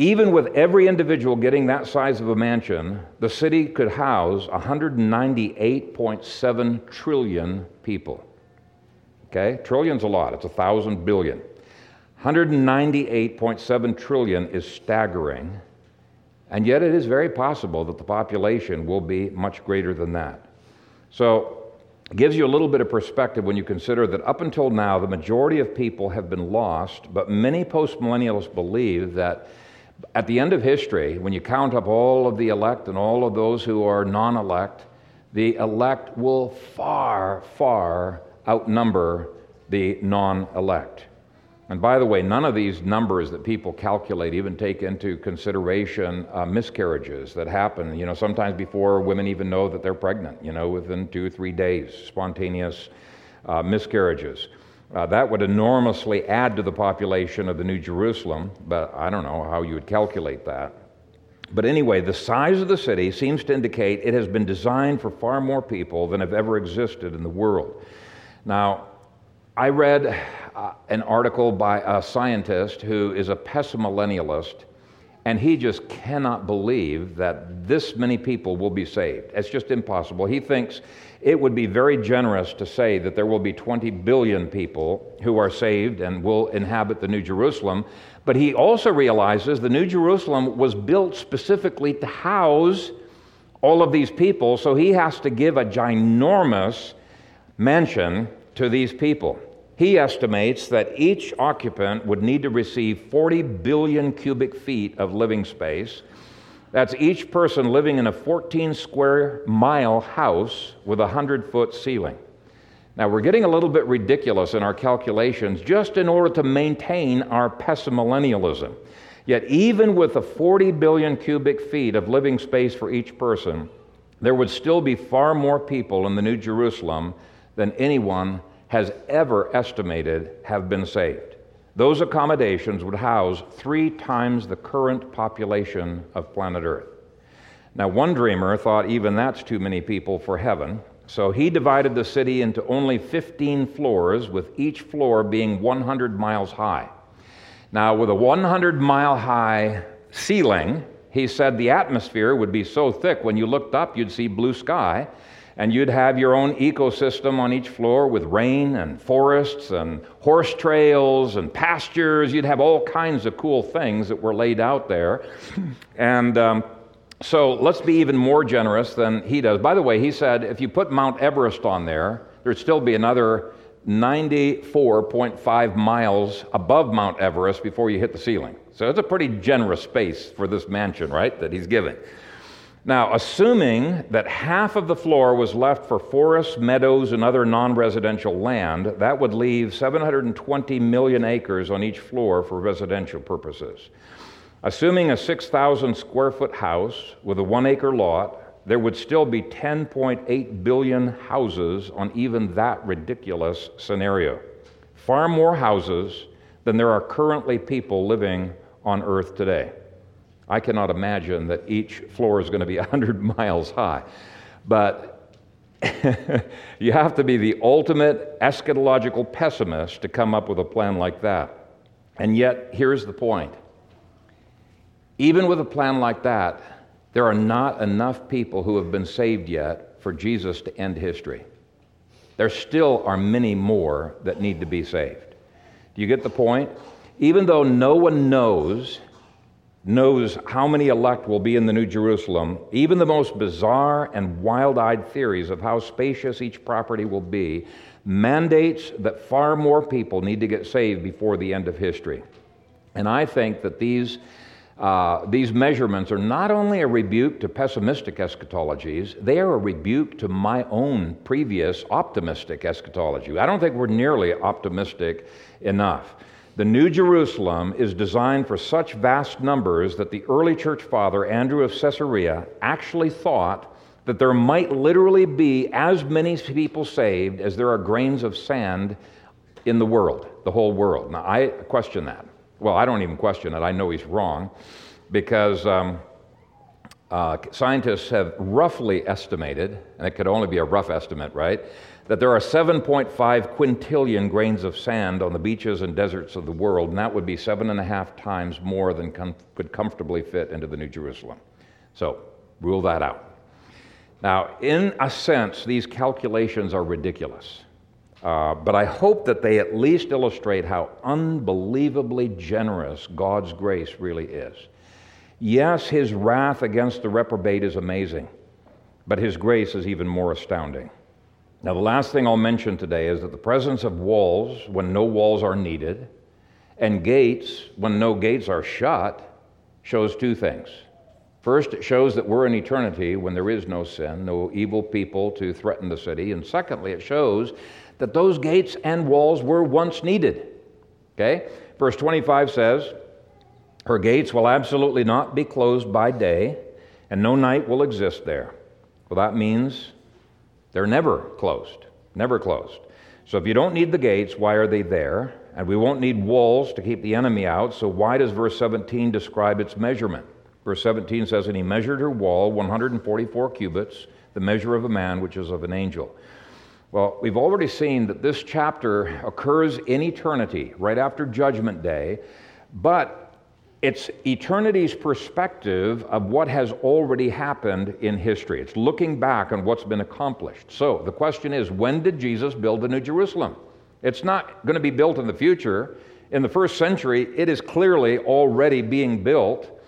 Even with every individual getting that size of a mansion, the city could house 198.7 trillion people. Okay? Trillion's a lot, it's a thousand billion. 198.7 trillion is staggering, and yet it is very possible that the population will be much greater than that. So it gives you a little bit of perspective when you consider that up until now, the majority of people have been lost, but many postmillennialists believe that at the end of history, when you count up all of the elect and all of those who are non elect, the elect will far, far outnumber the non elect. And by the way, none of these numbers that people calculate even take into consideration uh, miscarriages that happen, you know, sometimes before women even know that they're pregnant, you know, within two or three days, spontaneous uh, miscarriages. Uh, that would enormously add to the population of the New Jerusalem, but I don't know how you would calculate that. But anyway, the size of the city seems to indicate it has been designed for far more people than have ever existed in the world. Now, I read uh, an article by a scientist who is a pessimillennialist, and he just cannot believe that this many people will be saved. It's just impossible. He thinks it would be very generous to say that there will be 20 billion people who are saved and will inhabit the New Jerusalem. But he also realizes the New Jerusalem was built specifically to house all of these people, so he has to give a ginormous mansion to these people. He estimates that each occupant would need to receive 40 billion cubic feet of living space. That's each person living in a 14 square mile house with a 100 foot ceiling. Now, we're getting a little bit ridiculous in our calculations just in order to maintain our pessimillennialism. Yet, even with the 40 billion cubic feet of living space for each person, there would still be far more people in the New Jerusalem than anyone has ever estimated have been saved. Those accommodations would house three times the current population of planet Earth. Now, one dreamer thought even that's too many people for heaven, so he divided the city into only 15 floors, with each floor being 100 miles high. Now, with a 100 mile high ceiling, he said the atmosphere would be so thick when you looked up, you'd see blue sky and you'd have your own ecosystem on each floor with rain and forests and horse trails and pastures. You'd have all kinds of cool things that were laid out there. And um, so let's be even more generous than he does. By the way, he said if you put Mount Everest on there, there'd still be another 94.5 miles above Mount Everest before you hit the ceiling. So it's a pretty generous space for this mansion, right, that he's giving. Now, assuming that half of the floor was left for forests, meadows, and other non residential land, that would leave 720 million acres on each floor for residential purposes. Assuming a 6,000 square foot house with a one acre lot, there would still be 10.8 billion houses on even that ridiculous scenario. Far more houses than there are currently people living on Earth today. I cannot imagine that each floor is going to be 100 miles high. But you have to be the ultimate eschatological pessimist to come up with a plan like that. And yet, here's the point even with a plan like that, there are not enough people who have been saved yet for Jesus to end history. There still are many more that need to be saved. Do you get the point? Even though no one knows knows how many elect will be in the New Jerusalem, even the most bizarre and wild eyed theories of how spacious each property will be mandates that far more people need to get saved before the end of history. And I think that these, uh, these measurements are not only a rebuke to pessimistic eschatologies, they are a rebuke to my own previous optimistic eschatology. I don't think we're nearly optimistic enough. The New Jerusalem is designed for such vast numbers that the early church father, Andrew of Caesarea, actually thought that there might literally be as many people saved as there are grains of sand in the world, the whole world. Now, I question that. Well, I don't even question it. I know he's wrong because um, uh, scientists have roughly estimated, and it could only be a rough estimate, right? That there are 7.5 quintillion grains of sand on the beaches and deserts of the world, and that would be seven and a half times more than com- could comfortably fit into the New Jerusalem. So, rule that out. Now, in a sense, these calculations are ridiculous, uh, but I hope that they at least illustrate how unbelievably generous God's grace really is. Yes, his wrath against the reprobate is amazing, but his grace is even more astounding. Now, the last thing I'll mention today is that the presence of walls when no walls are needed and gates when no gates are shut shows two things. First, it shows that we're in eternity when there is no sin, no evil people to threaten the city. And secondly, it shows that those gates and walls were once needed. Okay? Verse 25 says, Her gates will absolutely not be closed by day, and no night will exist there. Well, that means they're never closed. Never closed. So if you don't need the gates, why are they there? And we won't need walls to keep the enemy out, so why does verse 17 describe its measurement? Verse 17 says, And he measured her wall 144 cubits, the measure of a man, which is of an angel. Well, we've already seen that this chapter occurs in eternity, right after Judgment Day, but it's eternity's perspective of what has already happened in history. It's looking back on what's been accomplished. So the question is when did Jesus build the New Jerusalem? It's not going to be built in the future. In the first century, it is clearly already being built.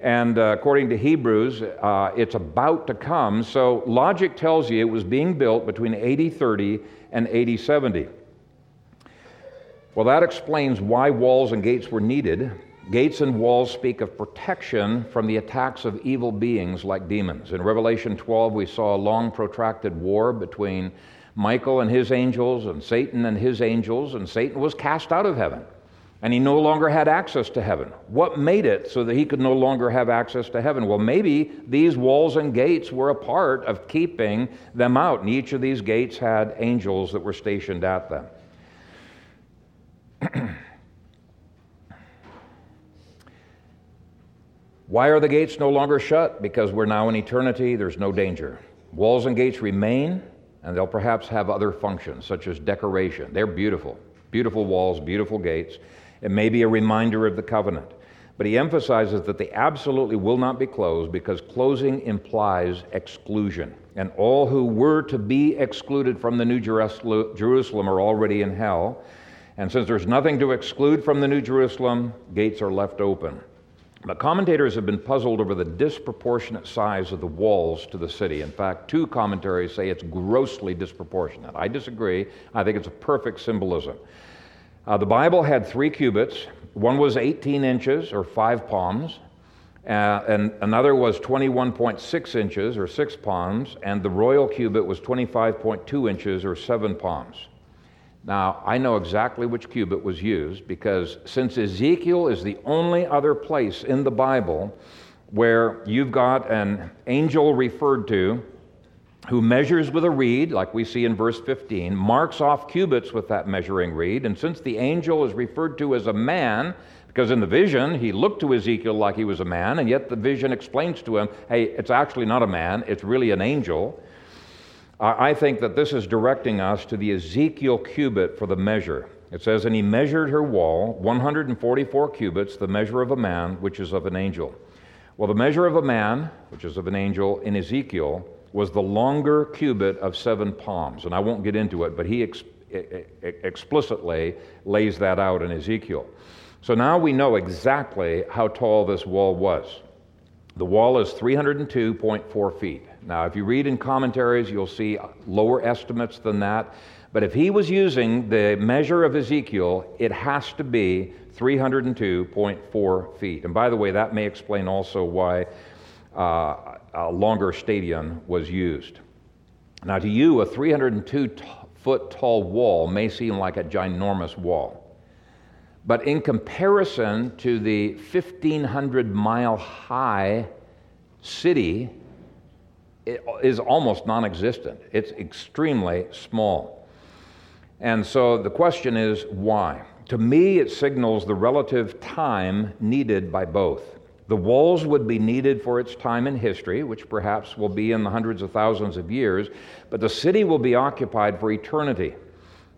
And uh, according to Hebrews, uh, it's about to come. So logic tells you it was being built between AD 30 and AD 70. Well, that explains why walls and gates were needed. Gates and walls speak of protection from the attacks of evil beings like demons. In Revelation 12, we saw a long, protracted war between Michael and his angels and Satan and his angels, and Satan was cast out of heaven and he no longer had access to heaven. What made it so that he could no longer have access to heaven? Well, maybe these walls and gates were a part of keeping them out, and each of these gates had angels that were stationed at them. Why are the gates no longer shut? Because we're now in eternity, there's no danger. Walls and gates remain, and they'll perhaps have other functions, such as decoration. They're beautiful. Beautiful walls, beautiful gates. It may be a reminder of the covenant. But he emphasizes that they absolutely will not be closed because closing implies exclusion. And all who were to be excluded from the New Jerusalem are already in hell. And since there's nothing to exclude from the New Jerusalem, gates are left open. But commentators have been puzzled over the disproportionate size of the walls to the city. In fact, two commentaries say it's grossly disproportionate. I disagree. I think it's a perfect symbolism. Uh, the Bible had three cubits. One was 18 inches or five palms, uh, and another was 21.6 inches or six palms, and the royal cubit was 25.2 inches or seven palms. Now, I know exactly which cubit was used because since Ezekiel is the only other place in the Bible where you've got an angel referred to who measures with a reed, like we see in verse 15, marks off cubits with that measuring reed. And since the angel is referred to as a man, because in the vision he looked to Ezekiel like he was a man, and yet the vision explains to him, hey, it's actually not a man, it's really an angel. I think that this is directing us to the Ezekiel cubit for the measure. It says, And he measured her wall 144 cubits, the measure of a man, which is of an angel. Well, the measure of a man, which is of an angel, in Ezekiel, was the longer cubit of seven palms. And I won't get into it, but he ex- explicitly lays that out in Ezekiel. So now we know exactly how tall this wall was. The wall is 302.4 feet. Now, if you read in commentaries, you'll see lower estimates than that. But if he was using the measure of Ezekiel, it has to be 302.4 feet. And by the way, that may explain also why uh, a longer stadium was used. Now, to you, a 302 t- foot tall wall may seem like a ginormous wall. But in comparison to the 1,500 mile high city, it is almost non existent. It's extremely small. And so the question is why? To me, it signals the relative time needed by both. The walls would be needed for its time in history, which perhaps will be in the hundreds of thousands of years, but the city will be occupied for eternity.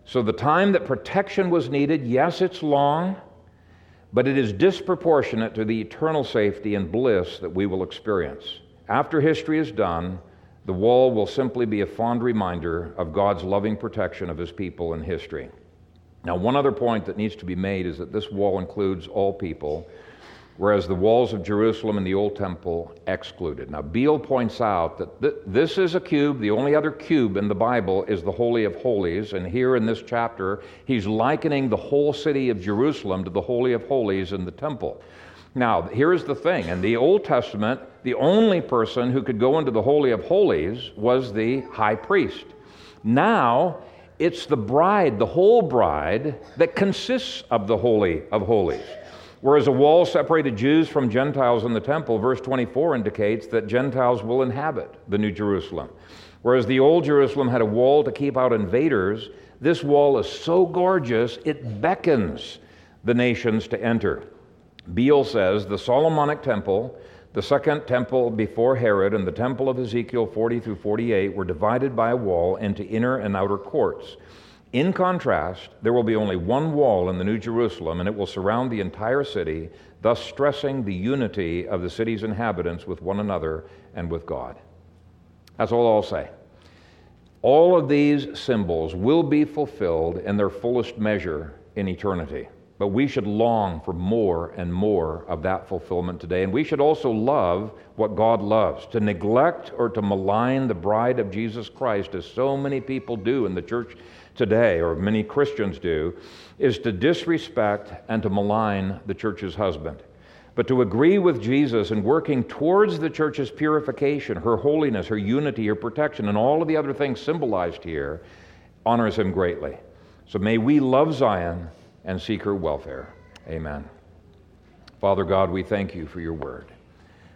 So the time that protection was needed, yes, it's long, but it is disproportionate to the eternal safety and bliss that we will experience. After history is done, the wall will simply be a fond reminder of God's loving protection of his people in history. Now, one other point that needs to be made is that this wall includes all people whereas the walls of Jerusalem and the Old Temple excluded. Now, Beale points out that th- this is a cube. The only other cube in the Bible is the Holy of Holies. And here in this chapter, he's likening the whole city of Jerusalem to the Holy of Holies in the temple. Now, here's the thing in the Old Testament, the only person who could go into the Holy of Holies was the high priest. Now, It's the bride, the whole bride, that consists of the Holy of Holies. Whereas a wall separated Jews from Gentiles in the temple, verse 24 indicates that Gentiles will inhabit the New Jerusalem. Whereas the Old Jerusalem had a wall to keep out invaders, this wall is so gorgeous it beckons the nations to enter. Beale says the Solomonic temple, the second temple before Herod, and the temple of Ezekiel 40 through 48 were divided by a wall into inner and outer courts. In contrast, there will be only one wall in the New Jerusalem, and it will surround the entire city, thus stressing the unity of the city's inhabitants with one another and with God. That's all I'll say. All of these symbols will be fulfilled in their fullest measure in eternity. But we should long for more and more of that fulfillment today. And we should also love what God loves. To neglect or to malign the bride of Jesus Christ, as so many people do in the church today, or many Christians do, is to disrespect and to malign the church's husband. But to agree with Jesus in working towards the church's purification, her holiness, her unity, her protection, and all of the other things symbolized here honors him greatly. So may we love Zion and seek her welfare. Amen. Father God, we thank you for your word.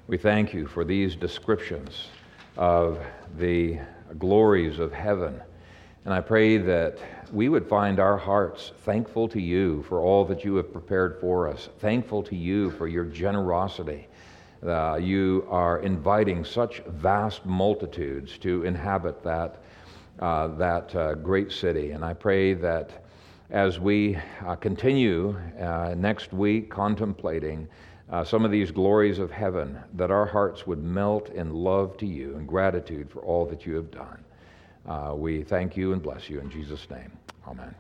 We thank you for these descriptions of the glories of heaven. And I pray that we would find our hearts thankful to you for all that you have prepared for us, thankful to you for your generosity. Uh, you are inviting such vast multitudes to inhabit that, uh, that uh, great city. And I pray that as we uh, continue uh, next week contemplating uh, some of these glories of heaven, that our hearts would melt in love to you and gratitude for all that you have done. Uh, we thank you and bless you in Jesus' name. Amen.